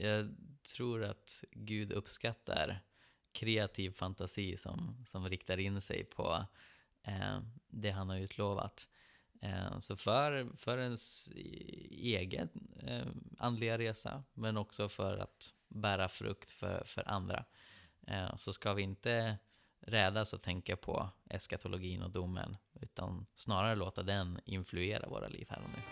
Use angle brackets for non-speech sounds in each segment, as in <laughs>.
jag tror att Gud uppskattar kreativ fantasi som, som riktar in sig på eh, det han har utlovat. Eh, så för, för ens e, egen eh, andliga resa, men också för att bära frukt för, för andra, eh, så ska vi inte rädas att tänka på eskatologin och domen, utan snarare låta den influera våra liv här och nu.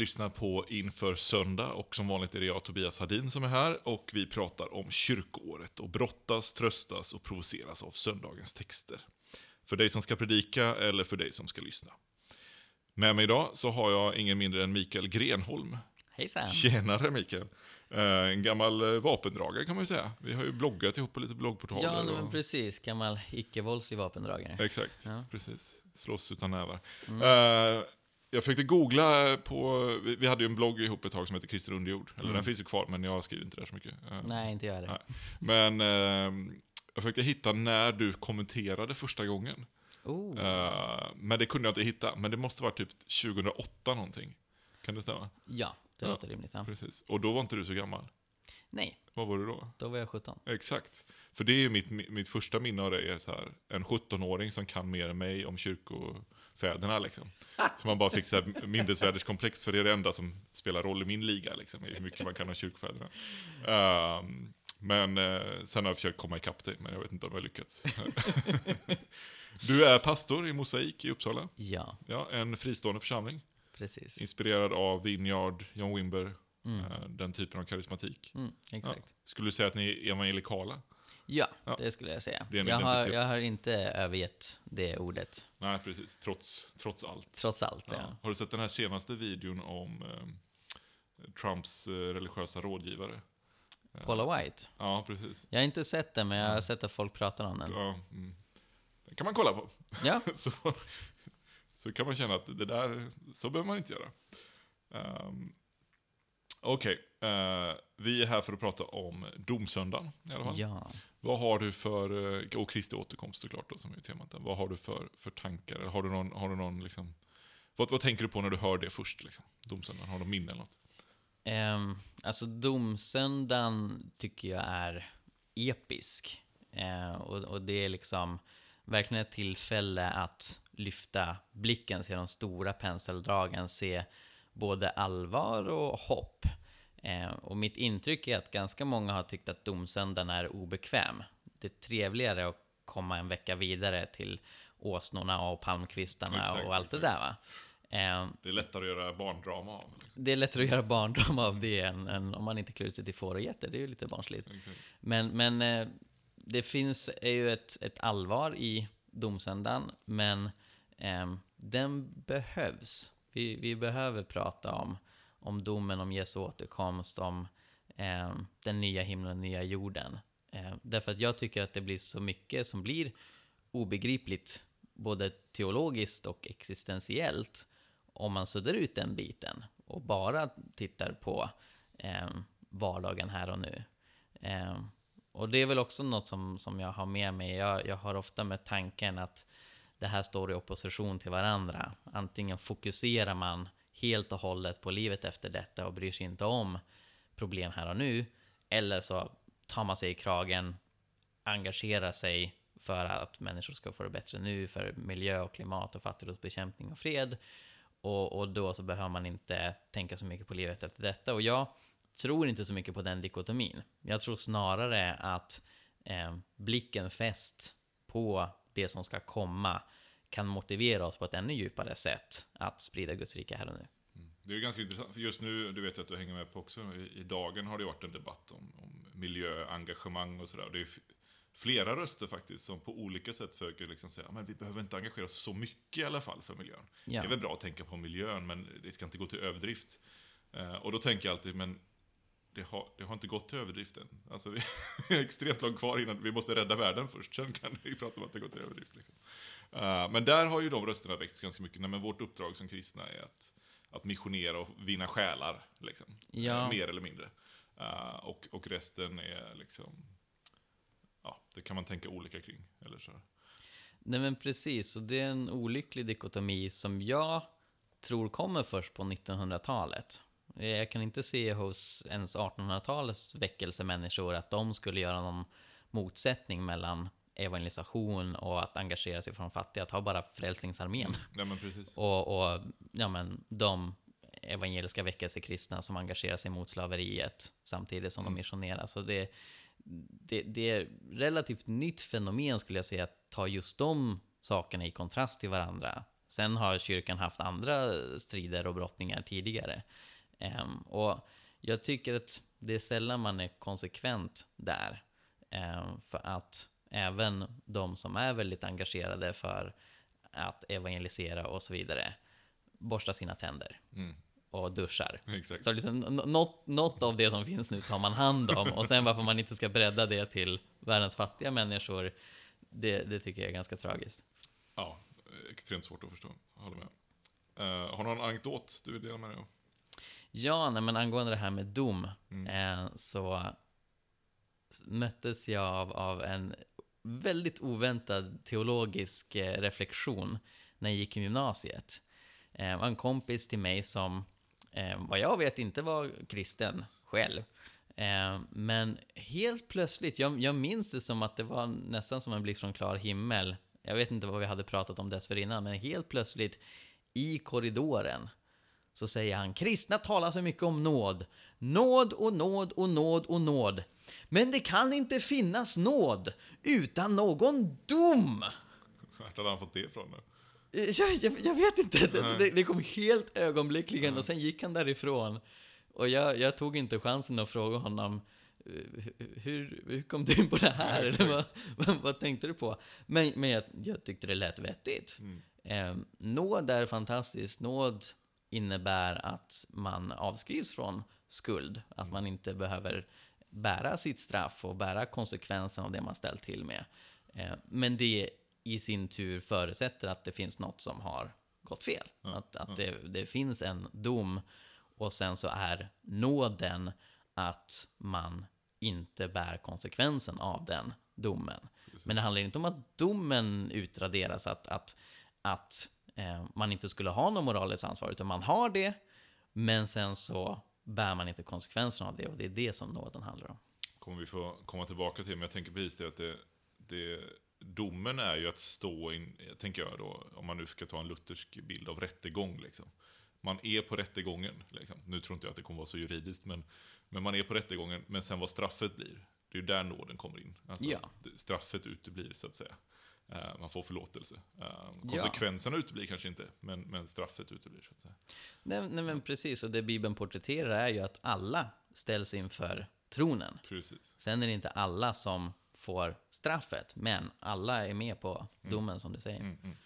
Lyssnar på Inför söndag och som vanligt är det jag, Tobias Hadin, som är här och vi pratar om kyrkoåret och brottas, tröstas och provoceras av söndagens texter. För dig som ska predika eller för dig som ska lyssna. Med mig idag så har jag ingen mindre än Mikael Grenholm. Hejsan! Tjenare Mikael! Eh, En gammal eh, vapendragare kan man ju säga. Vi har ju bloggat ihop på lite bloggportaler. Ja, men och... precis. Gammal icke-våldslig vapendragare. Exakt, Ja. precis. Slåss utan nävar. Mm. Eh, jag försökte googla på, vi, hade ju en blogg ihop ett tag som heter Christer Underjord. Eller Mm. den finns ju kvar, men jag skriver inte där så mycket. Eh, Nej, inte jag heller. Men eh, jag försökte hitta när du kommenterade första gången. Oh. Eh, men det kunde jag inte hitta. Men det måste vara typ 2008 någonting. Kan det stämma? Ja, det Ja. låter rimligt. Ja. Precis. Och då var inte du så gammal. Nej, Vad var du då? då var jag 17. Exakt. För det är ju mitt, mitt första minne av dig, är så här, en 17-åring som kan mer än mig om kyrkofäderna. Liksom. Så man bara fick så här minnesvärdeskomplex, för det är det enda som spelar roll i min liga, liksom, hur mycket man kan om kyrkofäderna. Ehm, men eh, sen har jag försökt komma ikapp dig, men jag vet inte om jag har lyckats. <laughs> du är pastor i Mosaik i Uppsala. Ja, Ja, en fristående församling. precis. Inspirerad av Vineyard, John Wimber, Mm. eh, den typen av karismatik. Mm, Ja. exakt. Skulle du säga att ni är evangelikala? Ja, Ja. det skulle jag säga. Jag har, jag har inte övergett det ordet, Nej, precis. Trots, trots allt. trots allt. Ja. Ja. Har du sett den här senaste videon om eh, Trumps eh, religiösa rådgivare? Eh, Paula White. Ja, precis. Jag har inte sett den, men jag har Ja. sett att folk pratar om den. Ja, mm. Den kan man kolla på. Ja, <laughs> så, så kan man känna att det där, så behöver man inte göra. Um, Okej, eh, vi är här för att prata om domsöndagen i alla fall. ja. Vad har du för, eh, och Kristi återkomst såklart då, som är temat där. Vad har du för, för tankar? Eller har du någon, har du någon liksom, vad, vad tänker du på när du hör det först? Liksom? Domsöndagen, har du någon minne eller något? Um, alltså domsöndagen tycker jag är episk. Uh, och, och det är liksom verkligen ett tillfälle att lyfta blicken, se de stora penseldragen, se både allvar och hopp. Eh, och mitt intryck är att ganska många har tyckt att domsöndagen är obekväm. Det är trevligare att komma en vecka vidare till åsnorna och palmkvistarna Exakt, och allt exakt. det där va. Eh, Det är lättare att göra barndrama av. Liksom. det är lättare att göra barndrama av det än, än om man inte klär ut sig till får och getter. Det är ju lite barnsligt. Exakt. Men, men eh, det finns är ju ett, ett allvar i domsöndagen, men eh, den behövs. Vi, vi behöver prata om, om domen, om Jesu återkomst, om eh, den nya himlen och nya jorden. Eh, därför att jag tycker att det blir så mycket som blir obegripligt, både teologiskt och existentiellt, om man suddar ut den biten och bara tittar på eh, vardagen här och nu. Eh, och det är väl också något som, som jag har med mig. Jag, jag har ofta med tanken att det här står i opposition till varandra. Antingen fokuserar man helt och hållet på livet efter detta och bryr sig inte om problem här och nu, eller så tar man sig i kragen, engagerar sig för att människor ska få det bättre nu, för miljö och klimat och fattigdomsbekämpning och fred. Och, och då så behöver man inte tänka så mycket på livet efter detta. Och jag tror inte så mycket på den dikotomin. Jag tror snarare att eh, blicken fäst på det som ska komma kan motivera oss på ett ännu djupare sätt att sprida Guds rike här och nu. Det är ganska intressant, för just nu, du vet att du hänger med på också, i, i dagen har det varit en debatt om, om miljöengagemang och sådär. Det är flera röster faktiskt som på olika sätt försöker liksom säga men vi behöver inte engagera oss så mycket i alla fall för miljön. Ja. Det är väl bra att tänka på miljön, men det ska inte gå till överdrift. Eh, och då tänker jag alltid, men det har, det har inte gått till överdrift än. Alltså, vi <laughs> är extremt långt kvar innan vi måste rädda världen först. Sen kan vi prata om att det gått till överdrift. Liksom. Eh, men där har ju de rösterna växt ganska mycket. Nej, men vårt uppdrag som kristna är att, att missionera och vinna själar. Liksom. Ja. Eh, mer eller mindre. Eh, och, och resten är liksom... ja, det kan man tänka olika kring. Eller så. Nej men precis, och det är en olycklig dikotomi som jag tror kommer först på 1900-talet. Jag kan inte se hos ens 1800-talets väckelsemänniskor att de skulle göra någon motsättning mellan evangelisation och att engagera sig för de fattiga. Ta bara Frälsningsarmén. Ja, men precis. Och, och ja, men, de evangeliska väckelsekristna som engagerar sig mot slaveriet samtidigt som Mm. de missionerar. Så det, det, det är relativt nytt fenomen skulle jag säga, att ta just de sakerna i kontrast till varandra. Sen har kyrkan haft andra strider och brottningar tidigare. Ehm, och jag tycker att det är sällan man är konsekvent där. Ehm, för att även de som är väldigt engagerade för att evangelisera och så vidare borstar sina tänder Mm, och duschar. exakt. Så liksom, något, något av det som finns nu tar man hand om och sen varför man inte ska bredda det till världens fattiga människor, det, det tycker jag är ganska tragiskt. Ja, extremt svårt att förstå. Jag håller med. Eh, har du någon anekdot du vill dela med dig av? Ja, nej, men angående det här med dom, Mm. eh, så möttes jag av, av en väldigt oväntad teologisk eh, reflektion när jag gick i gymnasiet. Eh, det var en kompis till mig som, eh, vad jag vet, inte var kristen själv. Men helt plötsligt, jag, jag minns det som att det var nästan som en blixt från klar himmel. Jag vet inte vad vi hade pratat om dessförinnan, men helt plötsligt i korridoren så säger han kristna talar så mycket om nåd. Nåd och nåd och nåd och nåd. Men det kan inte finnas nåd utan någon dom. Vart hade han fått det ifrån? nu? Jag, jag, jag vet inte, det, det, det kom helt ögonblickligen och sen gick han därifrån. Och jag, jag tog inte chansen att fråga honom eh, hur, hur kom du in på det här? Eller vad, vad, vad tänkte du på? Men, men jag, jag tyckte det lät vettigt. Mm. Eh, nåd är fantastiskt. Nåd innebär att man avskrivs från skuld. Att man inte behöver bära sitt straff och bära konsekvensen av det man ställt till med. Eh, men det i sin tur förutsätter att det finns något som har gått fel. Ja, att att ja. det, det finns en dom och sen så är nåden att man inte bär konsekvensen av den domen. Precis. Men det handlar inte om att domen utraderas, att, att, att eh, man inte skulle ha något moraliskt ansvar, utan man har det, men sen så bär man inte konsekvenserna av det, och det är det som nåden handlar om. kommer vi få komma tillbaka till, men jag tänker precis det att det, det, domen är ju att stå in, tänker jag då, om man nu ska ta en luthersk bild av rättegång liksom. Man är på rättegången, liksom. nu tror inte jag att det kommer vara så juridiskt, men, men man är på rättegången, men sen vad straffet blir, det är ju där nåden kommer in. Alltså, Ja. Straffet uteblir, så att säga. Eh, man får förlåtelse. Eh, konsekvenserna uteblir kanske inte, men, men straffet uteblir, så att säga. Nej, nej men precis, och det Bibeln porträtterar är ju att alla ställs inför tronen. Precis. Sen är det inte alla som får straffet, men alla är med på domen som du säger. Mm, mm.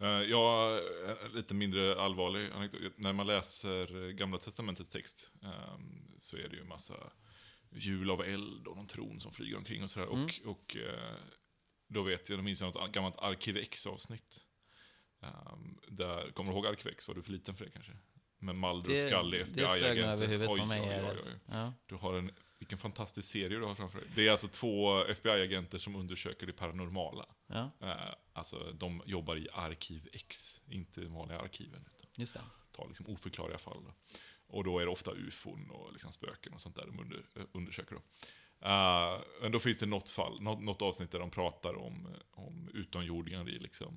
Eh, är lite mindre allvarlig. När man läser Gamla Testamentets text ehm, så är det ju en massa hjul av eld och någon tron som flyger omkring och sådär. Och, och eh, då vet jag, då minns jag något gammalt Arkivex-avsnitt. Ehm, Där, kommer du ihåg Arkivex? Var du för liten för det kanske? Med Malder och Scully, FBI-agenter. Oj, oj, oj, oj. Ja. Du har en, vilken fantastisk serie du har framför dig. Det är alltså två FBI-agenter som undersöker det paranormala. ja, Eh, alltså, de jobbar i Arkiv X, inte vanliga arkiven. Utan just det. tar liksom oförklarliga fall. Då. Och då är det ofta ufon och liksom spöken och sånt där de under, eh, undersöker. Då. Eh, men då finns det något fall, något, något avsnitt där de pratar om, om utomjordingar i liksom,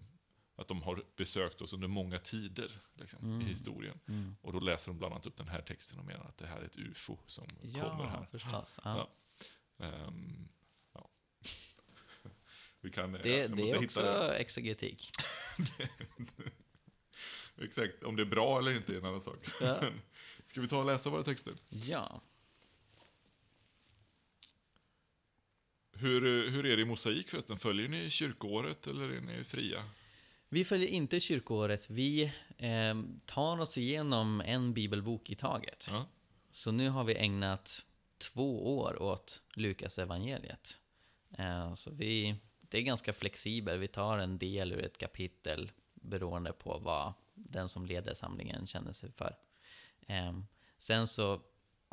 att de har besökt oss under många tider liksom, Mm. i historien. Mm. Och då läser de bland annat upp den här texten och menar att det här är ett ufo som kommer Ja, här. förstås. Ja. Ja. Ehm, ja. <laughs> Vi kan, Det, det måste är hitta också det. exegetik. <laughs> Exakt, om det är bra eller inte är en annan sak. Ja. <laughs> Ska vi ta och läsa våra texter? Ja. Hur, hur är det i mosaik förresten? Följer ni kyrkoåret eller är ni fria? Vi följer inte kyrkoåret. Vi eh, tar oss igenom en bibelbok i taget. Ja. Så nu har vi ägnat två år åt Lukas evangeliet. Eh, så vi, det är ganska flexibelt. Vi tar en del ur ett kapitel beroende på vad den som leder samlingen känner sig för. Eh, sen så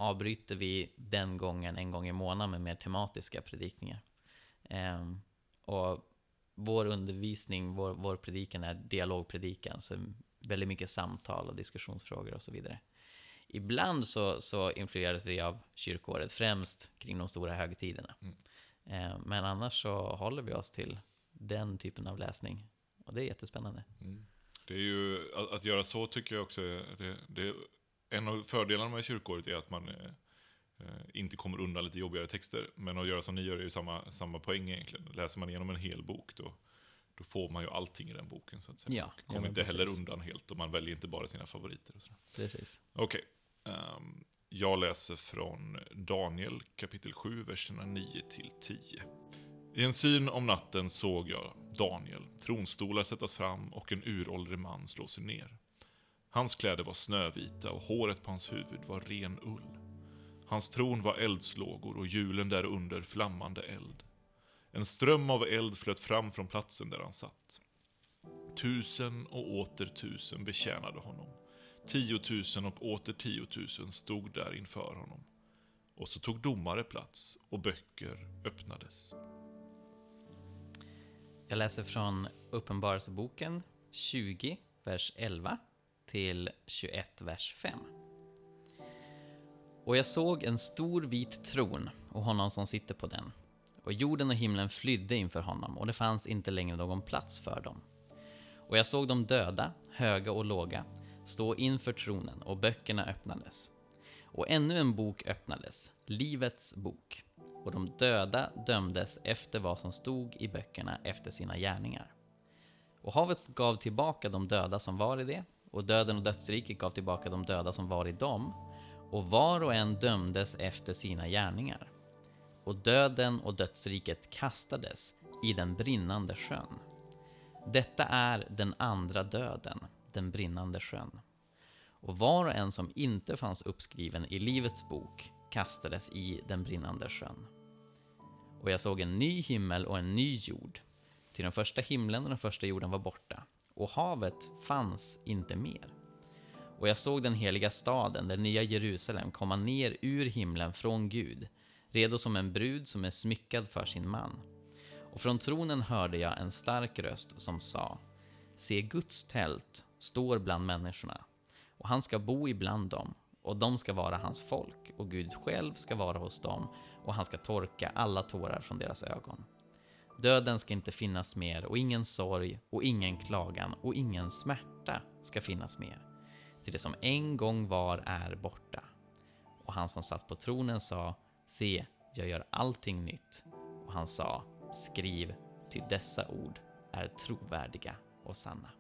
avbryter vi den gången en gång i månaden med mer tematiska predikningar. Ehm, och vår undervisning, vår, vår predikan är dialogpredikan, så väldigt mycket samtal och diskussionsfrågor och så vidare. Ibland så, så influeras vi av kyrkåret, främst kring de stora högtiderna. Mm. Ehm, men annars så håller vi oss till den typen av läsning. Och det är jättespännande. Mm. Det är ju, att, att göra så tycker jag också det, det en av fördelarna med kyrkåret är att man eh, eh, inte kommer undan lite jobbigare texter. Men att göra som ni gör är ju samma, samma poäng egentligen. Läser man igenom en hel bok då, då får man ju allting i den boken så att säga. Ja, ja, kommer men inte heller undan helt och man väljer inte bara sina favoriter. Och sådär. Precis. Okej. ehm, jag läser från Daniel kapitel 7, verserna 9 till 10. I en syn om natten såg jag Daniel, tronstolar sättas fram och en uråldrig man slå sig ner. Hans kläder var snövita och håret på hans huvud var ren ull. Hans tron var eldslågor och hjulen därunder flammande eld. En ström av eld flöt fram från platsen där han satt. Tusen och åter tusen betjänade honom. Tiotusen och åter tiotusen stod där inför honom. Och så tog domare plats och böcker öppnades. Jag läser från Uppenbarelseboken 20, vers 11 till 21, vers 5. Och jag såg en stor vit tron och honom som sitter på den. Och jorden och himlen flydde inför honom och det fanns inte längre någon plats för dem. Och jag såg de döda, höga och låga, stå inför tronen och böckerna öppnades. Och ännu en bok öppnades, Livets bok. Och de döda dömdes efter vad som stod i böckerna efter sina gärningar. Och havet gav tillbaka de döda som var i det, och döden och dödsriket gav tillbaka de döda som var i dem, och var och en dömdes efter sina gärningar. Och döden och dödsriket kastades i den brinnande sjön. Detta är den andra döden, den brinnande sjön. Och var och en som inte fanns uppskriven i Livets bok kastades i den brinnande sjön. Och jag såg en ny himmel och en ny jord, till den första himlen och den första jorden var borta, och havet fanns inte mer. Och jag såg den heliga staden, den nya Jerusalem, komma ner ur himlen från Gud, redo som en brud som är smyckad för sin man. Och från tronen hörde jag en stark röst som sa Se, Guds tält står bland människorna, och han ska bo ibland dem, och de ska vara hans folk, och Gud själv ska vara hos dem, och han ska torka alla tårar från deras ögon. Döden ska inte finnas mer, och ingen sorg, och ingen klagan, och ingen smärta ska finnas mer. Till det som en gång var är borta. Och han som satt på tronen sa, se, jag gör allting nytt. Och han sa, skriv, ty dessa ord är trovärdiga och sanna.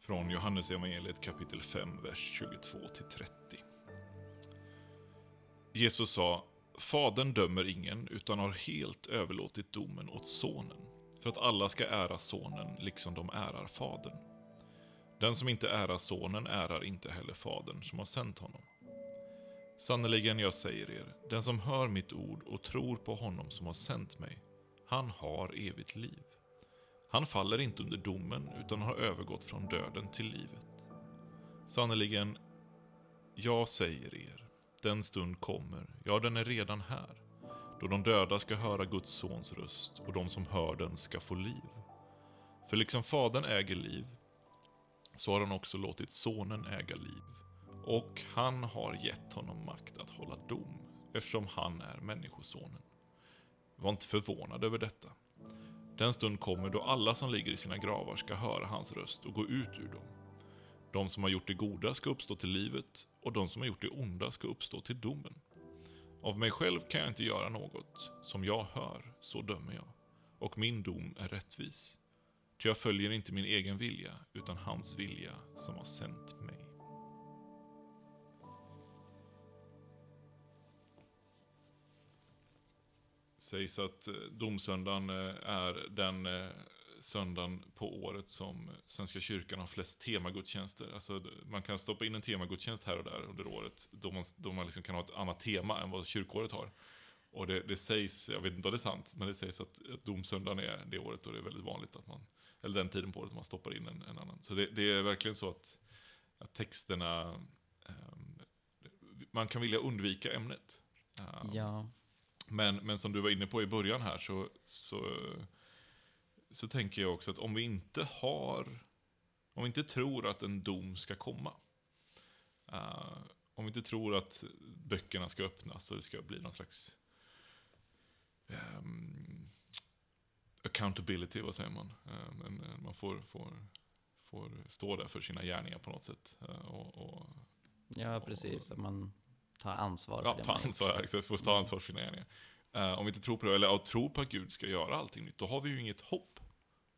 Från Johannes evangeliet kapitel 5, vers 22-30. Jesus sa, Fadern dömer ingen, utan har helt överlåtit domen åt Sonen, för att alla ska ära Sonen liksom de ärar Fadern. Den som inte ärar Sonen ärar inte heller Fadern som har sänt honom. Sannerligen, jag säger er, den som hör mitt ord och tror på honom som har sänt mig, han har evigt liv. Han faller inte under domen utan har övergått från döden till livet. Sannerligen, jag säger er, den stund kommer, ja den är redan här, då de döda ska höra Guds sons röst och de som hör den ska få liv. För liksom Fadern äger liv, så har han också låtit Sonen äga liv. Och han har gett honom makt att hålla dom, eftersom han är Människosonen. Var inte förvånad över detta. Den stund kommer då alla som ligger i sina gravar ska höra hans röst och gå ut ur dem. De som har gjort det goda ska uppstå till livet och de som har gjort det onda ska uppstå till domen. Av mig själv kan jag inte göra något. Som jag hör, så dömer jag. Och min dom är rättvis. Ty jag följer inte min egen vilja, utan hans vilja som har sänt mig. sägs att eh, domsöndagen eh, är den eh, söndagen på året som Svenska kyrkan har flest temagudstjänster. Alltså, man kan stoppa in en temagudstjänst här och där under året, då man, då man liksom kan ha ett annat tema än vad kyrkåret har. Och det, det sägs, jag vet inte om det är sant, men det sägs att, att domsöndagen är det året och det är väldigt vanligt att man, eller den tiden på året man stoppar in en, en annan. Så det, det är verkligen så att, att texterna, ehm, man kan vilja undvika ämnet. Ehm, Ja, Men, men som du var inne på i början här så, så, så tänker jag också att om vi inte har, om vi inte tror att en dom ska komma, uh, om vi inte tror att böckerna ska öppnas och det ska bli någon slags um, accountability, vad säger man? Um, man får, får, får stå där för sina gärningar på något sätt. Uh, och, och, ja, precis. Att man tar ansvar för ja, det ta ansvar, exakt, får ta ansvar för sina gärningar. Uh, om vi inte tror på det, eller tror på att Gud ska göra allting nytt, då har vi ju inget hopp.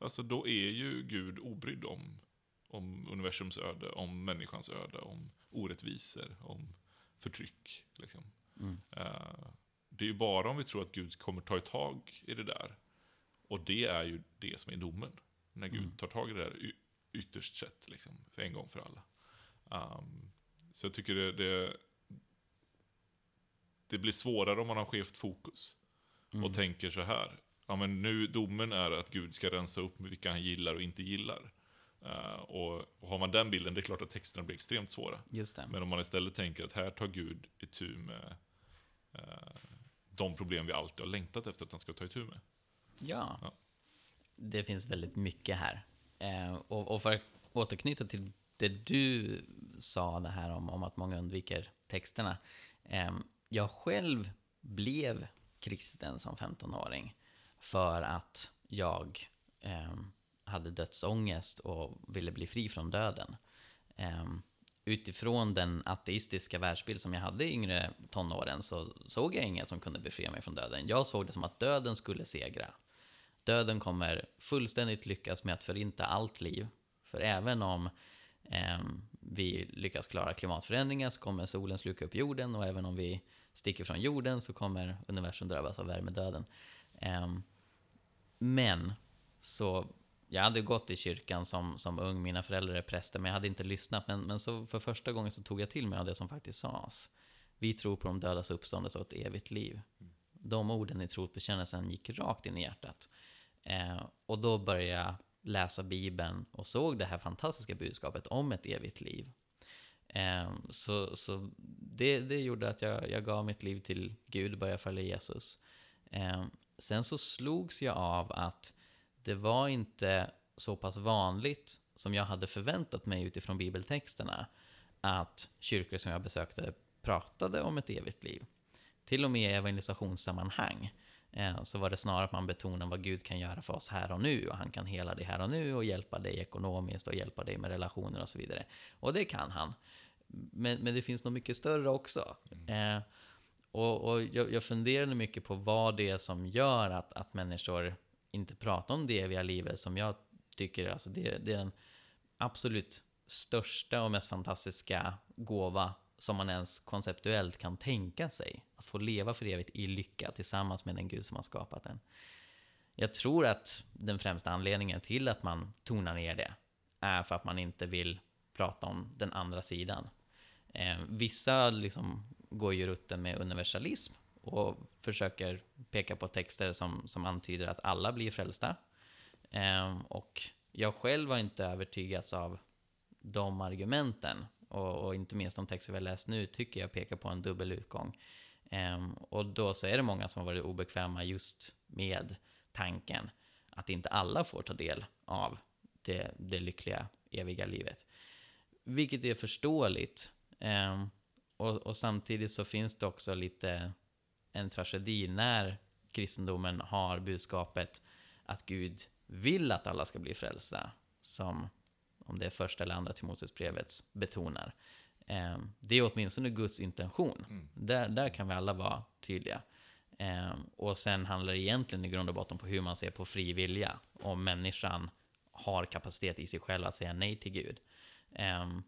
Alltså då är ju Gud obrydd om, om universums öde, om människans öde, om orättvisor, om förtryck. Liksom. Mm. Uh, det är ju bara om vi tror att Gud kommer ta tag i det där. Och det är ju det som är domen. När Gud mm. tar tag i det där ytterst sett, liksom, för en gång för alla. Um, så jag tycker det, det, det, blir svårare om man har skevt fokus. Mm. Och tänker så här. Ja, men nu domen är att Gud ska rensa upp vilka han gillar och inte gillar. Uh, och, och har man den bilden, det är klart att texterna blir extremt svåra. Men om man istället tänker att här tar Gud itu med uh, de problem vi alltid har längtat efter att han ska ta itu med. Ja, ja. det finns väldigt mycket här. Uh, och, och, för att återknyta till det du sa det här om, om att många undviker texterna. jag själv blev kristen som 15-åring för att jag ehm, hade dödsångest och ville bli fri från döden. Eh, utifrån den ateistiska världsbild som jag hade i yngre tonåren så såg jag inget som kunde befria mig från döden. Jag såg det som att döden skulle segra. Döden kommer fullständigt lyckas med att förinta allt liv. För även om eh, vi lyckas klara klimatförändringen så kommer solen sluka upp jorden och även om vi sticker från jorden så kommer universum drabbas av värmedöden. Eh, men så jag hade gått i kyrkan som, som ung, mina föräldrar är präster, men jag hade inte lyssnat. Men, men så för första gången så tog jag till mig av det som faktiskt sades. Vi tror på de dödas uppståndelse och ett evigt liv. De orden i trosbekännelsen gick rakt in i hjärtat. Eh, och då började jag läsa Bibeln och såg det här fantastiska budskapet om ett evigt liv. Eh, så så det, det gjorde att jag, jag gav mitt liv till Gud, började följa Jesus. Eh, sen så slogs jag av att det var inte så pass vanligt som jag hade förväntat mig utifrån bibeltexterna att kyrkor som jag besökte pratade om ett evigt liv. Till och med i evangelisationssammanhang eh, så var det snarare att man betonade vad Gud kan göra för oss här och nu och han kan hela dig här och nu och hjälpa dig ekonomiskt och hjälpa dig med relationer och så vidare. Och det kan han. Men, men det finns nog mycket större också. Mm. Eh, och, och jag, jag funderade mycket på vad det är som gör att, att människor inte pratar om det eviga livet som jag tycker alltså det, det är den absolut största och mest fantastiska gåva som man ens konceptuellt kan tänka sig. Att få leva för evigt i lycka tillsammans med den Gud som har skapat en. Jag tror att den främsta anledningen till att man tonar ner det är för att man inte vill prata om den andra sidan. Eh, vissa liksom går ju rutten med universalism och försöker peka på texter som, som antyder att alla blir frälsta. Eh, och jag själv har inte övertygats av de argumenten. Och, och, inte minst de texter vi har läst nu tycker jag pekar på en dubbel utgång. Eh, och då så är det många som har varit obekväma just med tanken att inte alla får ta del av det, det lyckliga eviga livet. Vilket är förståeligt. Eh, och, och, samtidigt så finns det också lite en tragedi när kristendomen har budskapet att Gud vill att alla ska bli frälsta, som om det är första eller andra Timoteusbrevet betonar. Ehm, det är åtminstone Guds intention. Mm. Där, där kan vi alla vara tydliga. Ehm, och sen handlar det egentligen i grund och botten på hur man ser på fri vilja. Om människan har kapacitet i sig själv att säga nej till Gud. Ehm,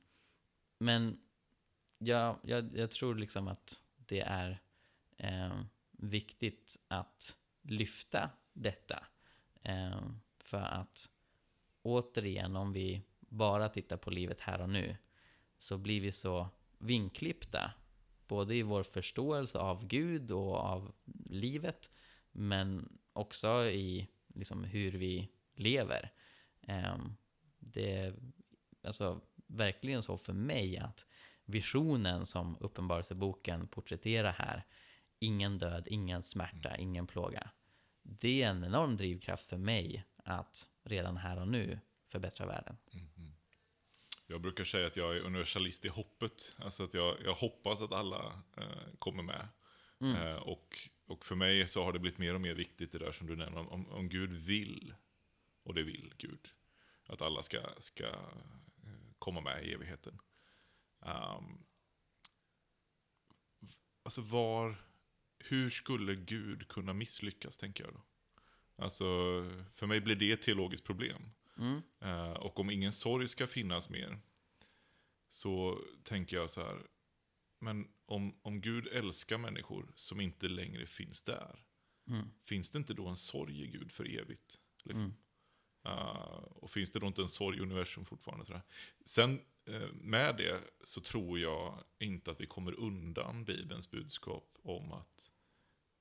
men jag, jag, jag tror liksom att det är eh, viktigt att lyfta detta. Eh, för att återigen, om vi bara tittar på livet här och nu, så blir vi så vinklippta, både i vår förståelse av Gud och av livet, men också i liksom, hur vi lever. Eh, det är alltså, verkligen så för mig att visionen som Uppenbarelseboken porträtterar här ingen död, ingen smärta, ingen plåga. Det är en enorm drivkraft för mig att redan här och nu förbättra världen. Jag brukar säga att jag är universalist i hoppet. Alltså att jag, jag hoppas att alla eh, kommer med. Eh, och, och för mig så har det blivit mer och mer viktigt det där som du nämner, om, om Gud vill, och det vill Gud, att alla ska, ska eh, komma med i evigheten. Um, alltså var, hur skulle Gud kunna misslyckas, tänker jag då? Alltså, för mig blir det ett teologiskt problem. Mm. Eh, och om ingen sorg ska finnas mer, så tänker jag så här, men om, om Gud älskar människor som inte längre finns där, Mm. finns det inte då en sorg i Gud för evigt? Liksom? Eh, och finns det då inte en sorg i universum fortfarande? Sådär? Sen med det så tror jag inte att vi kommer undan Bibelns budskap om att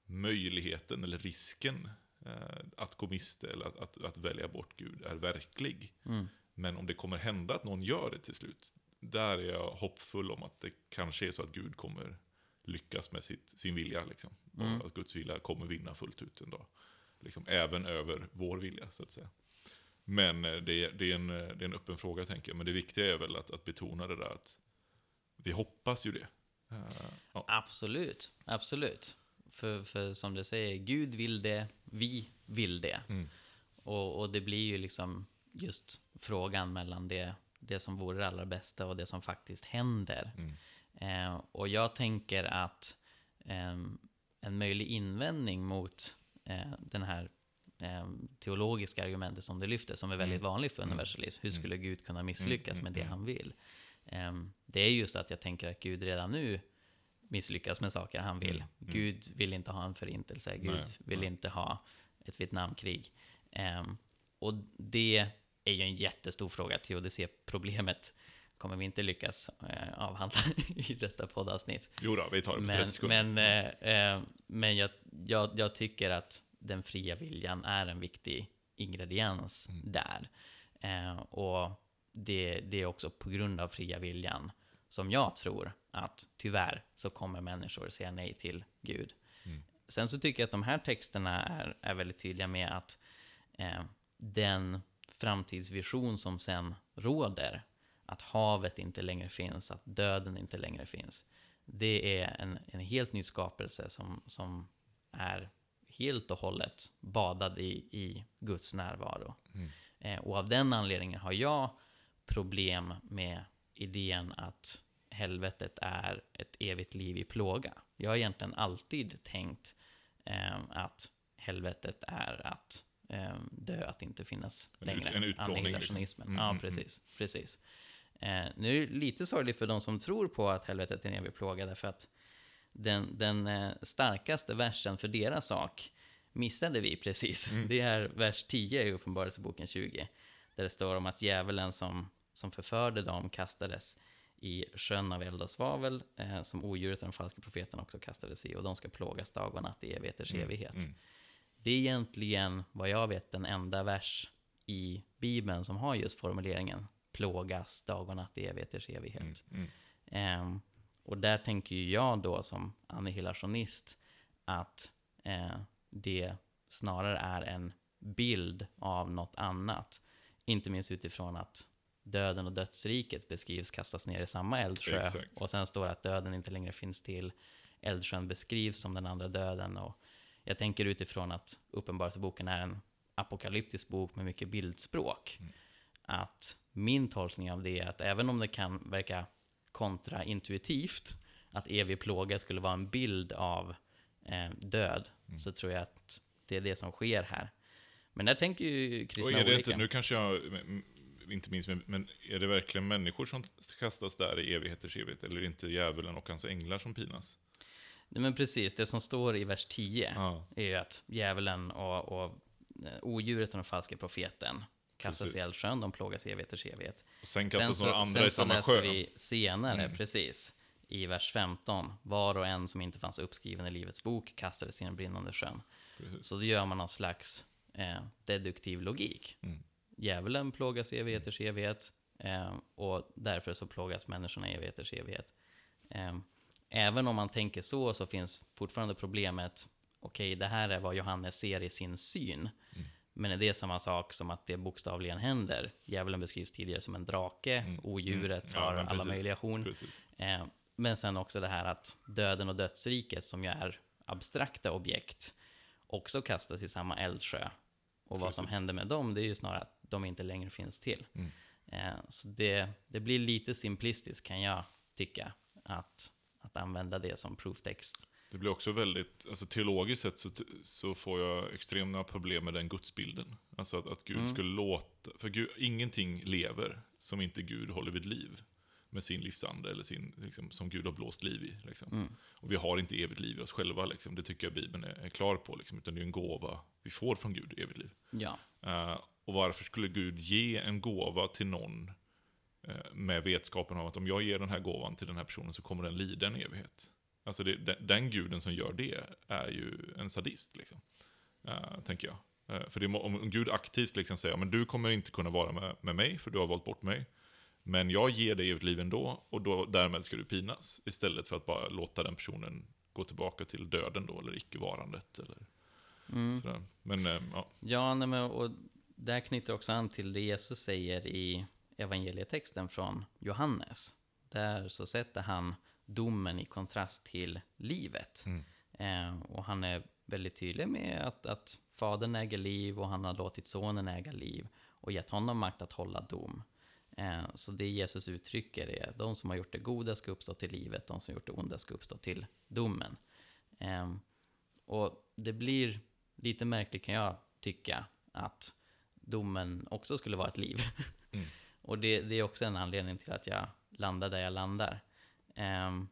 möjligheten eller risken eh, att gå miste eller att, att, att välja bort Gud är verklig. Mm. Men om det kommer hända att någon gör det till slut, där är jag hoppfull om att det kanske är så att Gud kommer lyckas med sitt, sin vilja. Liksom. Mm. Och att Guds vilja kommer vinna fullt ut en dag. Liksom, även över vår vilja, så att säga. Men eh, det är, det, är en, eh, det är en öppen fråga, tänker jag. Men det viktiga är väl att, att betona det där att vi hoppas ju det. Eh, ja. Absolut, absolut. För, för som du säger, Gud vill det, vi vill det. Mm. Och, och det blir ju liksom just frågan mellan det, det som vore det allra bästa och det som faktiskt händer. Mm. Eh, och jag tänker att ehm, en möjlig invändning mot eh, den här eh, teologiska argumentet som du lyfter, som är väldigt Mm. vanligt för Mm. universalism. Hur Mm. skulle Gud kunna misslyckas Mm, med det mm, han vill? Ehm, det är just att jag tänker att Gud redan nu misslyckas med saker han vill. Mm, mm. Gud vill inte ha en förintelse, Gud Nej, vill nej. inte ha ett Vietnamkrig. Ehm, och det är ju en jättestor fråga. Teodicé-problemet kommer vi inte lyckas eh, avhandla <laughs> i detta poddavsnitt. Jo då, vi tar det på 30 Men, sekunder. men, eh, eh, men jag, jag, jag tycker att den fria viljan är en viktig ingrediens Mm. där. Eh, och det, det är också på grund av fria viljan som jag tror att tyvärr så kommer människor säga nej till Gud. Mm. Sen så tycker jag att de här texterna är, är väldigt tydliga med att eh, den framtidsvision som sen råder, att havet inte längre finns, att döden inte längre finns, det är en, en helt ny skapelse som, som är helt och hållet badad i, i Guds närvaro. Mm. Eh, och av den anledningen har jag problem med idén att helvetet är ett evigt liv i plåga. Jag har egentligen alltid tänkt eh, att helvetet är att eh, dö, att inte finnas En längre. ut- en utplåning, Annihilationismen. liksom. Mm, ja, mm, precis. precis. Eh, nu är det lite sorgligt för de som tror på att helvetet är en evig plåga, därför att den, den eh, starkaste versen för deras sak missade vi precis. Mm. Det är vers 10 i Uppenbarelseboken 20, där det står om att djävulen som, som förförde dem kastades i sjön av eld och svavel, eh, som odjuret och den falska profeten också kastades i, och de ska plågas dag och natt i evigheters Mm, evighet. mm. Det är egentligen, vad jag vet, den enda vers i Bibeln som har just formuleringen plågas dag och natt i evigheters evighet. Mm, mm. Och där tänker ju jag då som annihilationist att eh, det snarare är en bild av något annat. Inte minst utifrån att döden och dödsriket beskrivs kastas ner i samma eldsjö. Exakt. Och sen står det att döden inte längre finns till. Eldsjön beskrivs som den andra döden. Och jag tänker utifrån att Uppenbarelseboken är en apokalyptisk bok med mycket bildspråk. Mm. Att min tolkning av det är att även om det kan verka kontraintuitivt att evig plåga skulle vara en bild av eh, död, Mm. så tror jag att det är det som sker här. Men där tänker ju Och kristna är det olika. inte, nu kanske jag, inte minst, men, är det verkligen människor som kastas där i evigheters evighet? Eller är det inte djävulen och hans änglar som pinas? Nej, men precis, det som står i vers 10 Ja, är ju att djävulen och, och eh, odjuret och den falska profeten kastas Precis. i eldsjön, de plågas i evigheters evighet. och sen kastas sen några så, andra sen i samma läser sjö. vi senare, Mm. precis, i vers 15, var och en som inte fanns uppskriven i Livets bok kastades i den brinnande sjön. Precis. Så då gör man någon slags eh, deduktiv logik. Mm. Djävulen plågas i evigheters evighet eh, och därför så plågas människorna i evigheters evighet. Eh, även om man tänker så, så finns fortfarande problemet, okej, det här är vad Johannes ser i sin syn. Men är det samma sak som att det bokstavligen händer? Djävulen beskrivs tidigare som en drake, odjuret Mm. Ja, har alla precis. möjliga horn. Precis. Eh, men sen också det här att döden och dödsriket, som ju är abstrakta objekt, också kastas i samma eldsjö. Och vad som Precis. händer med dem, det är ju snarare att de inte längre finns till. Mm. Eh, så det, det blir lite simplistiskt kan jag tycka, att, att använda det som prooftext. Det blir också väldigt, alltså teologiskt sett så, så får jag extrema problem med den gudsbilden. Alltså att, att Gud Mm. skulle låta, för Gud, ingenting lever som inte Gud håller vid liv. Med sin livsande, eller sin, liksom, som Gud har blåst liv i. Liksom. Mm. Och vi har inte evigt liv i oss själva, liksom. det tycker jag Bibeln är, är klar på. Liksom. Utan det är en gåva vi får från Gud, evigt liv. Ja, Eh, och varför skulle Gud ge en gåva till någon eh, med vetskapen om att om jag ger den här gåvan till den här personen så kommer den lida en evighet? Alltså det, den, den guden som gör det är ju en sadist, liksom. Eh, tänker jag. Eh, för det, om Gud aktivt liksom säger men du kommer inte kunna vara med, med mig för du har valt bort mig. Men jag ger dig evigt liv ändå och då, därmed ska du pinas. Istället för att bara låta den personen gå tillbaka till döden då, eller icke-varandet. Eller mm. sådär. Men ja, ja nej, men, och där knyter också an till det Jesus säger i evangelietexten från Johannes. Där så sätter han domen i kontrast till livet. Mm. Eh, och han är väldigt tydlig med att, att fadern äger liv och han har låtit sonen äga liv och gett honom makt att hålla dom. Eh, så det Jesus uttrycker är de som har gjort det goda ska uppstå till livet, de som har gjort det onda ska uppstå till domen. Eh, och det blir lite märkligt kan jag tycka att domen också skulle vara ett liv. Mm. <laughs> och det, det är också en anledning till att jag landar där jag landar. Ehm,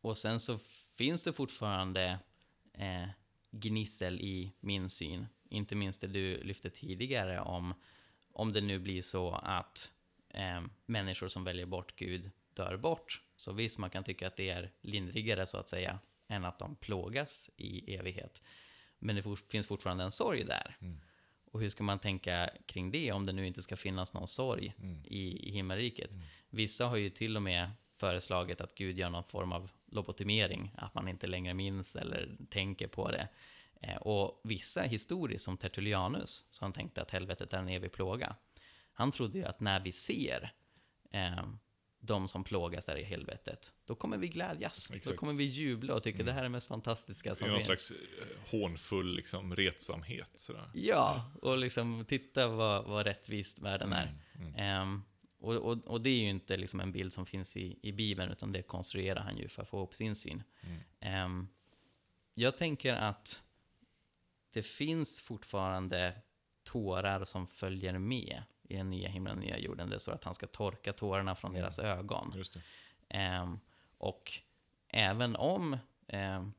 och sen så finns det fortfarande eh, gnissel i min syn. Inte minst det du lyfte tidigare om om det nu blir så att eh, människor som väljer bort Gud dör bort. Så visst, man kan tycka att det är lindrigare så att säga än att de plågas i evighet. Men det for, finns fortfarande en sorg där. Mm. Och hur ska man tänka kring det om det nu inte ska finnas någon sorg Mm. i, i himmelriket? Mm. Vissa har ju till och med föreslagit att Gud gör någon form av lobotomering, att man inte längre minns eller tänker på det. Eh, och vissa historiskt, som Tertullianus, som tänkte att helvetet är en evig plåga, han trodde ju att när vi ser eh, de som plågas där i helvetet, då kommer vi glädjas. Då Exakt. kommer vi jubla och tycka Mm. det här är det mest fantastiska som är någon finns. slags eh, hånfull liksom, retsamhet. Sådär. Ja, och liksom titta vad, vad rättvist världen är. Mm, mm. Och, och, och det är ju inte liksom en bild som finns i, i Bibeln, utan det konstruerar han ju för att få upp sin syn. Mm. Ehm, jag tänker att det finns fortfarande tårar som följer med i den nya himlen och nya jorden. Det så att han ska torka tårarna från Mm. deras ögon. Ehm, och även om ehm,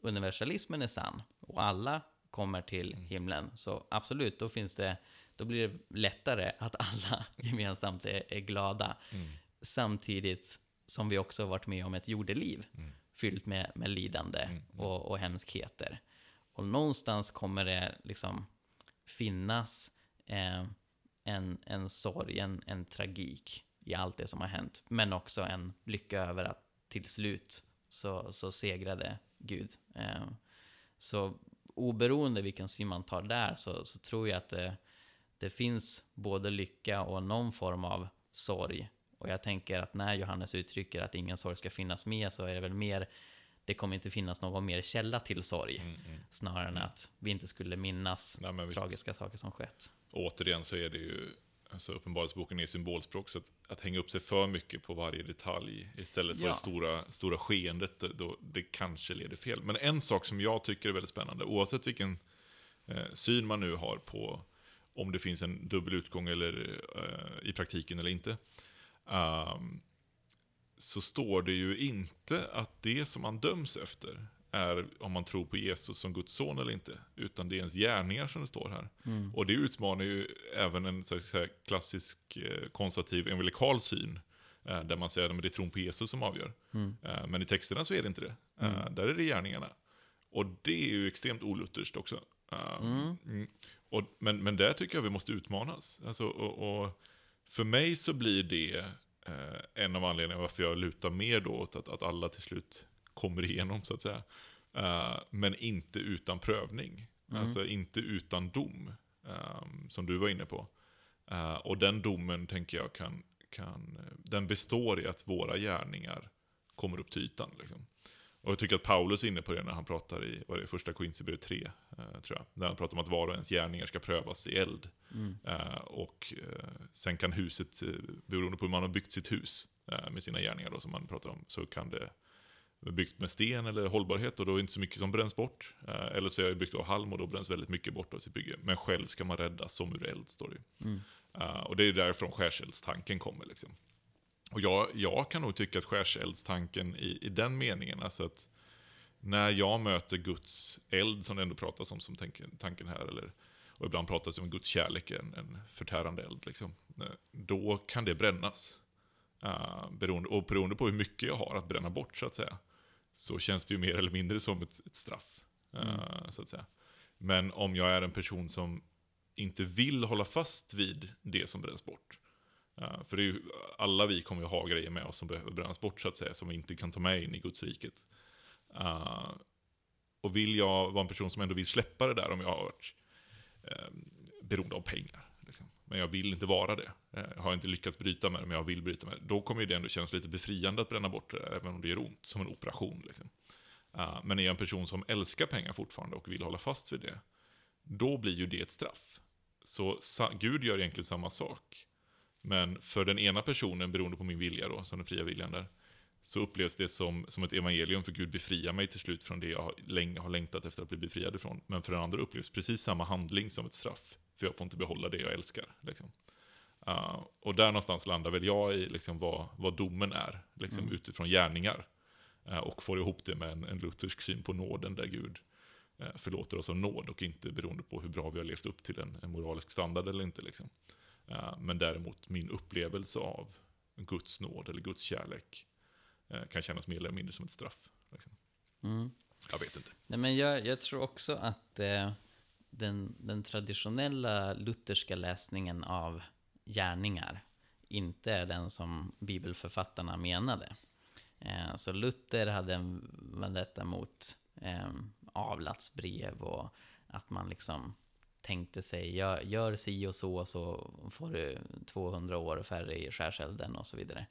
universalismen är sann och alla kommer till Mm. himlen, så absolut, då finns det då blir det lättare att alla <laughs> gemensamt är, är glada. Mm. Samtidigt som vi också har varit med om ett jordeliv Mm. fyllt med, med lidande Mm, mm. och, och hemskheter. Och någonstans kommer det liksom finnas eh, en, en sorg, en, en tragik i allt det som har hänt. Men också en lycka över att till slut så, så segrade Gud. Eh, så oberoende vilken syn man tar där så, så tror jag att det, det finns både lycka och någon form av sorg. Och jag tänker att när Johannes uttrycker att ingen sorg ska finnas med så är det väl mer det kommer inte finnas någon mer källa till sorg. Mm, mm. Snarare än att vi inte skulle minnas Nej, men visst. tragiska saker som skett. Återigen så är det ju, alltså Uppenbarelseboken är symbolspråk, så att, att hänga upp sig för mycket på varje detalj istället för Ja. det stora, stora skeendet, då, det kanske leder fel. Men en sak som jag tycker är väldigt spännande, oavsett vilken eh, syn man nu har på om det finns en dubbel utgång eller, eh, i praktiken eller inte, ehm, så står det ju inte att det som man döms efter är om man tror på Jesus som Guds son eller inte, utan det är ens gärningar som det står här. Mm. Och det utmanar ju även en så säga, klassisk eh, konservativ evangelikal syn, eh, där man säger att det är tron på Jesus som avgör. Mm. Eh, Men i texterna så är det inte det. Mm. Där är det gärningarna. Och det är ju extremt olutherskt också. Mm. Och, men, men där tycker jag vi måste utmanas. Alltså, och, och för mig så blir det eh, en av anledningarna varför jag lutar mer då åt att, att alla till slut kommer igenom, så att säga. Eh, men inte utan prövning. Mm. Alltså inte utan dom, eh, som du var inne på. Eh, och den domen, tänker jag, kan, kan, den består i att våra gärningar kommer upp till ytan. Liksom. Och jag tycker att Paulus är inne på det när han pratar i vad är det, första Korinthierbrevet 3, eh, tror jag. Där han pratar om att var och ens gärningar ska prövas i eld. Mm. Eh, och eh, sen kan huset, eh, beroende på hur man har byggt sitt hus eh, med sina gärningar då, som man pratar om, så kan det byggt med sten eller hållbarhet och då är det inte så mycket som bränns bort. Eh, eller så är det byggt av halm och då bränns väldigt mycket bort av sitt bygge. Men själv ska man räddas som ur eld, står det. Mm. Och det är därifrån skärseldstanken kommer. Liksom. Och jag, jag kan nog tycka att skärseldstanken i, i den meningen, alltså att när jag möter Guds eld, som det ändå pratas om som tanken, här, eller, och ibland pratas det om Guds kärlek, en, en förtärande eld, liksom, eh, då kan det brännas. Uh, beroende, och beroende på hur mycket jag har att bränna bort, så att säga, så känns det ju mer eller mindre som ett, ett straff. Uh, så att säga. Men om jag är en person som inte vill hålla fast vid det som bränns bort, Uh, för det är ju, alla vi kommer ju ha grejer med oss som behöver brännas bort så att säga, som vi inte kan ta med in i Guds riket. Uh, eh, och vill jag vara en person som ändå vill släppa det där om jag har varit uh, beroende av pengar. Liksom. Men jag vill inte vara det. Eh, jag har inte lyckats bryta med det, men jag vill bryta med det. Då kommer det ändå kännas lite befriande att bränna bort det där, även om det gör ont, som en operation. Liksom. Eh, men är jag en person som älskar pengar fortfarande och vill hålla fast vid det, då blir ju det ett straff. Så Gud gör egentligen samma sak. Men för den ena personen, beroende på min vilja då, som den fria viljan där, så upplevs det som, som ett evangelium, för Gud befriar mig till slut från det jag länge har längtat efter att bli befriad ifrån. Men för den andra upplevs precis samma handling som ett straff, för jag får inte behålla det jag älskar. Liksom. Uh, och där någonstans landar väl jag i liksom vad, vad domen är, liksom, mm. utifrån gärningar. Uh, och får ihop det med en, en luthersk syn på nåden, där Gud uh, förlåter oss av nåd och inte beroende på hur bra vi har levt upp till en, en moralisk standard eller inte. Liksom. Uh, men däremot min upplevelse av Guds nåd eller Guds kärlek uh, kan kännas mer eller mindre som ett straff. Liksom. Mm. Jag vet inte. Nej, men jag, jag tror också att eh, den, den traditionella lutherska läsningen av gärningar inte är den som bibelförfattarna menade. Eh, så Luther hade en vendetta mot eh, avlatsbrev och att man liksom tänkte sig, gör, gör si och så, så får du 200 år färre i skärselden och så vidare.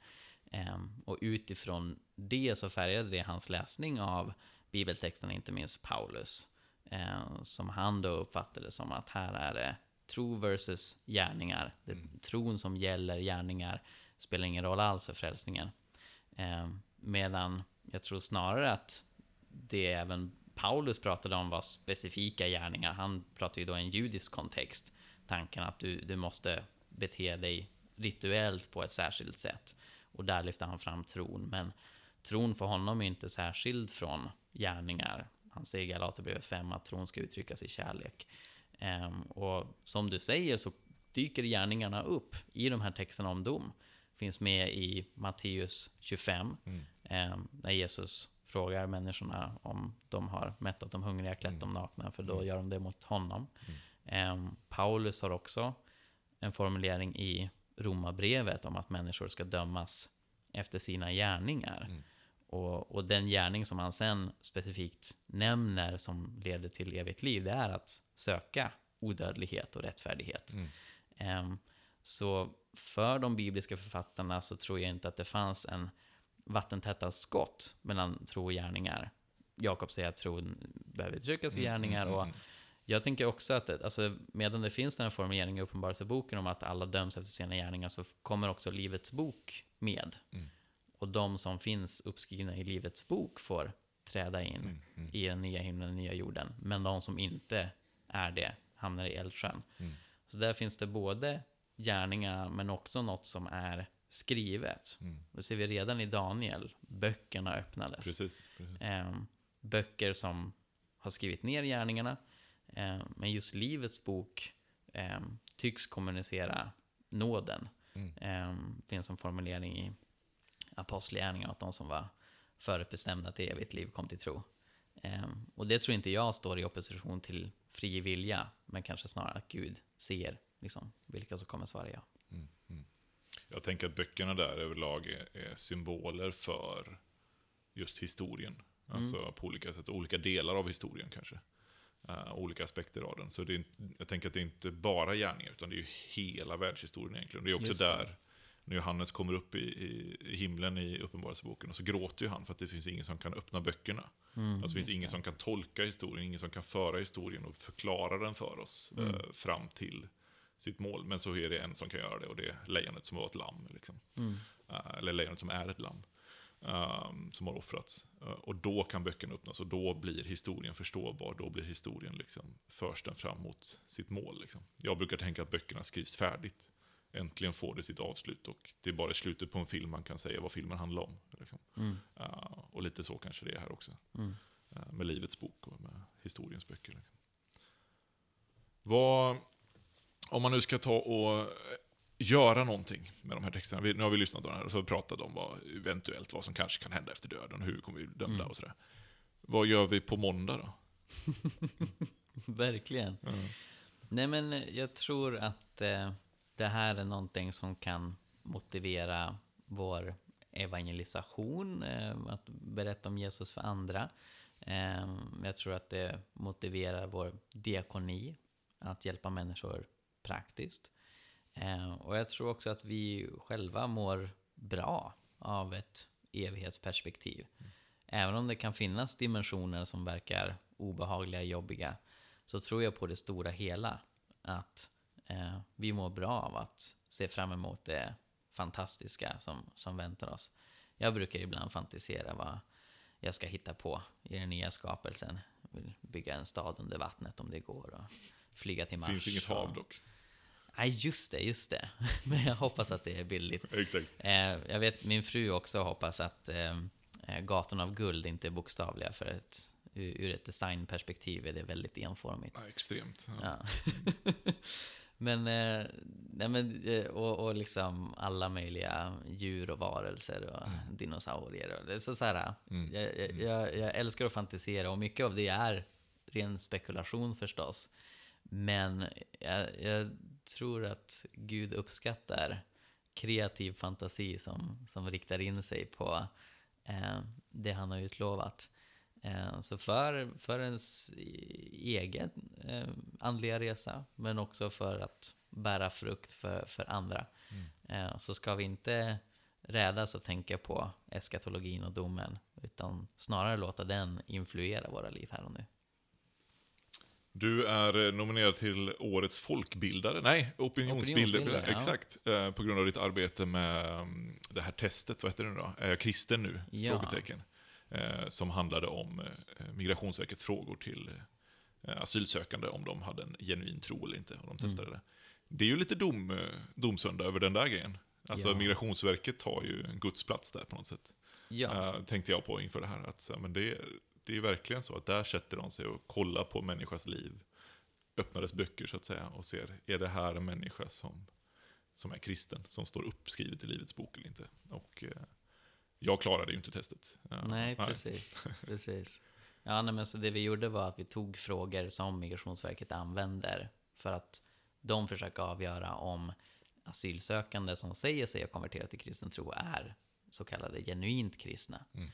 Um, och utifrån det så färgade det hans läsning av bibeltexterna, inte minst Paulus, uh, som han då uppfattade som att här är det tro versus gärningar. Det är mm. tron som gäller, gärningar spelar ingen roll alls för frälsningen. Um, medan jag tror snarare att det även Paulus pratade om var specifika gärningar. Han pratade ju då i en judisk kontext. Tanken att du, du måste bete dig rituellt på ett särskilt sätt. Och där lyfter han fram tron. Men tron för honom är inte särskild från gärningar. Han säger i Galaterbrevet 5 att tron ska uttryckas i kärlek. Um, och som du säger så dyker gärningarna upp i de här texterna om dom. Finns med i Matteus 25, mm. um, när Jesus frågar människorna om de har mättat de hungriga, klätt dem nakna, för då mm. gör de det mot honom. Mm. Eh, Paulus har också en formulering i Romarbrevet om att människor ska dömas efter sina gärningar. Mm. Och, och, den gärning som han sen specifikt nämner som leder till evigt liv, det är att söka odödlighet och rättfärdighet. Mm. Um, så för de bibliska författarna så tror jag inte att det fanns en vattentäta skott mellan tro och gärningar. Jakob säger att tron behöver uttryckas i mm, gärningar. Mm, och mm. jag tänker också att alltså, medan det finns den här formuleringen i Uppenbarelseboken om att alla döms efter sina gärningar så kommer också Livets bok med. Mm. Och de som finns uppskrivna i Livets bok får träda in mm, mm. i den nya himlen och den nya jorden. Men de som inte är det hamnar i eldsjön. Så där finns det både gärningar men också något som är skrivet. Mm. Det ser vi redan i Daniel. Böckerna öppnades. Precis, precis. Eh, böcker som har skrivit ner gärningarna. Eh, men just Livets bok eh, tycks kommunicera nåden. Mm. Eh, finns en formulering i Apostlagärningarna att de som var förutbestämda till evigt liv kom till tro. Eh, och det tror inte jag står i opposition till fri vilja, men kanske snarare att Gud ser liksom, vilka som kommer svara ja. Mm, mm. Jag tänker att böckerna där överlag är, är symboler för just historien. Alltså på olika sätt, olika delar av historien kanske. Uh, olika aspekter av den. Så det är, jag tänker att det är inte bara gärningar, utan det är ju hela världshistorien egentligen. Det är också Just det. där, när Johannes kommer upp i, i, i himlen i Uppenbarelseboken, och så gråter ju han för att det finns ingen som kan öppna böckerna. Mm, alltså det finns ingen som kan tolka historien, ingen som kan föra historien och förklara den för oss Mm. eh, fram till sitt mål. Men så är det en som kan göra det, och det är lejonet som var ett lamm. Liksom. Mm. Eh, eller lejonet som är ett lamm. ehm, som har offrats. Eh, och då kan böckerna öppnas och då blir historien förståbar. Då blir historien liksom, förs den fram mot sitt mål. Liksom. Jag brukar tänka att böckerna skrivs färdigt. Äntligen får det sitt avslut och det är bara i slutet på en film man kan säga vad filmen handlar om. Liksom. Mm. Eh, och lite så kanske det är här också. Mm. Eh, med Livets bok och med historiens böcker. Liksom. Vad, om man nu ska ta och eh, göra någonting med de här texterna. Vi, nu har vi lyssnat på den här och så pratat om vad, eventuellt vad som kanske kan hända efter döden, hur kommer vi dömda Mm. och sådär. Vad gör vi på måndag då? <laughs> Verkligen. Nej men jag tror att eh, det här är någonting som kan motivera vår evangelisation, eh, att berätta om Jesus för andra. Eh, jag tror att det motiverar vår diakoni, att hjälpa människor praktiskt. Eh, och jag tror också att vi själva mår bra av ett evighetsperspektiv. Även om det kan finnas dimensioner som verkar obehagliga, jobbiga, så tror jag på det stora hela att eh, vi mår bra av att se fram emot det fantastiska som, som väntar oss. Jag brukar ibland fantisera vad jag ska hitta på i den nya skapelsen. Jag vill bygga en stad under vattnet om det går och flyga till Det Mars. finns inget hav dock. Nej, just det, just det. <laughs> Men jag hoppas att det är billigt. Exakt. Eh, jag vet min fru också hoppas att eh, eh, gatorna av guld inte är bokstavliga för ett, ur, ett designperspektiv är det väldigt enformigt. Ja, extremt. Ja. Ja. <laughs> men, nej men och, och liksom alla möjliga djur och varelser och dinosaurier. Och så, så här, Mm. jag, jag, jag, jag älskar att fantisera och mycket av det är ren spekulation förstås. Men jag, jag tror att Gud uppskattar kreativ fantasi som, som riktar in sig på eh, det han har utlovat. Eh, så för, för ens egen eh, andliga resa, men också för att bära frukt för, för andra, eh, så ska vi inte rädas att tänka på eskatologin och domen, utan snarare låta den influera våra liv här och nu. Du är eh, nominerad till Årets folkbildare, nej, opinionsbildare, Opinionsbildare, ja. exakt. eh, På grund av ditt arbete med mm, det här testet, vad heter det nu då? Är jag kristen nu? Ja. Frågetecken. Eh, Som handlade om eh, Migrationsverkets frågor till eh, asylsökande, om de hade en genuin tro eller inte, och de testade det. Det är ju lite dom, eh, domsöndag över den där grejen. Alltså Ja. Migrationsverket har ju en gudsplats där på något sätt. Ja, Eh, tänkte jag på inför det här. Att, men det, det är verkligen så att där sätter de sig och kollar på människas liv. Öppnar dess böcker så att säga och ser, är det här en människa som, som är kristen? Som står uppskrivet i Livets bok eller inte? Och eh, jag klarade ju inte testet. Eh, nej precis. <laughs> precis. Ja, nej, men så det vi gjorde var att vi tog frågor som Migrationsverket använder för att de försöker avgöra om asylsökande som säger sig ha konverterat till kristen tro är så kallade genuint kristna. Mm.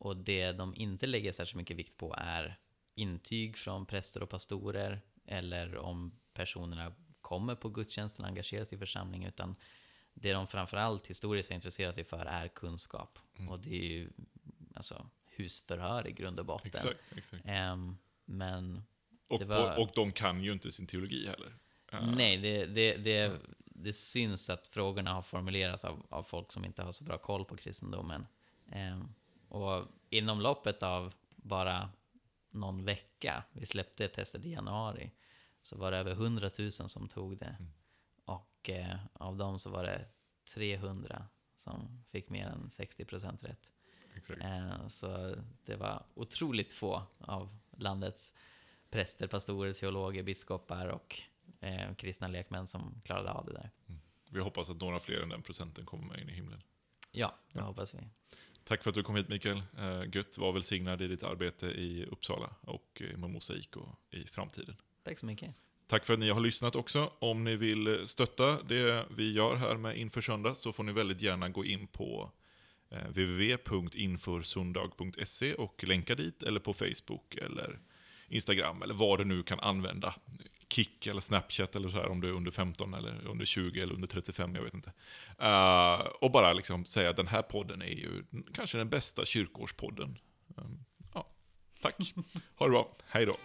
Och det de inte lägger särskilt mycket vikt på är intyg från präster och pastorer eller om personerna kommer på gudstjänsten och engagerar sig i församlingen utan det de framförallt historiskt har intresserat sig för är kunskap. Mm. Och det är ju alltså, husförhör i grund och botten. Exakt, exakt. Ehm, men Och, var- och, och de kan ju inte sin teologi heller. Eh, nej, det, det, det, det syns att frågorna har formulerats av, av folk som inte har så bra koll på kristendomen. Ehm, och inom loppet av bara någon vecka, vi släppte testet i januari, så var det över 100 000 som tog det. Mm. Och eh, av dem så var det 300 som fick mer än 60% rätt. Exakt. Eh, Så det var otroligt få av landets präster, pastorer, teologer, biskopar och eh, kristna lekmän som klarade av det där. Vi hoppas att några fler än den procenten kommer med in i himlen. Ja, det Ja. hoppas vi. Tack för att du kom hit Mikael. Eh, Gött, var välsignad i ditt arbete i Uppsala och eh, med mosaik och i framtiden. Tack så mycket. Tack för att ni har lyssnat också. Om ni vill stötta det vi gör här med Inför Söndag så får ni väldigt gärna gå in på eh, www.införsundag.se och länka dit, eller på Facebook eller Instagram, eller vad du nu kan använda. Kick eller Snapchat eller så här om du är under 15 eller under 20 eller under 35, jag vet inte. Uh, och bara liksom säga att den här podden är ju kanske den bästa kyrkårspodden. Um, ehm, ja, tack. Ha det bra. Hej då.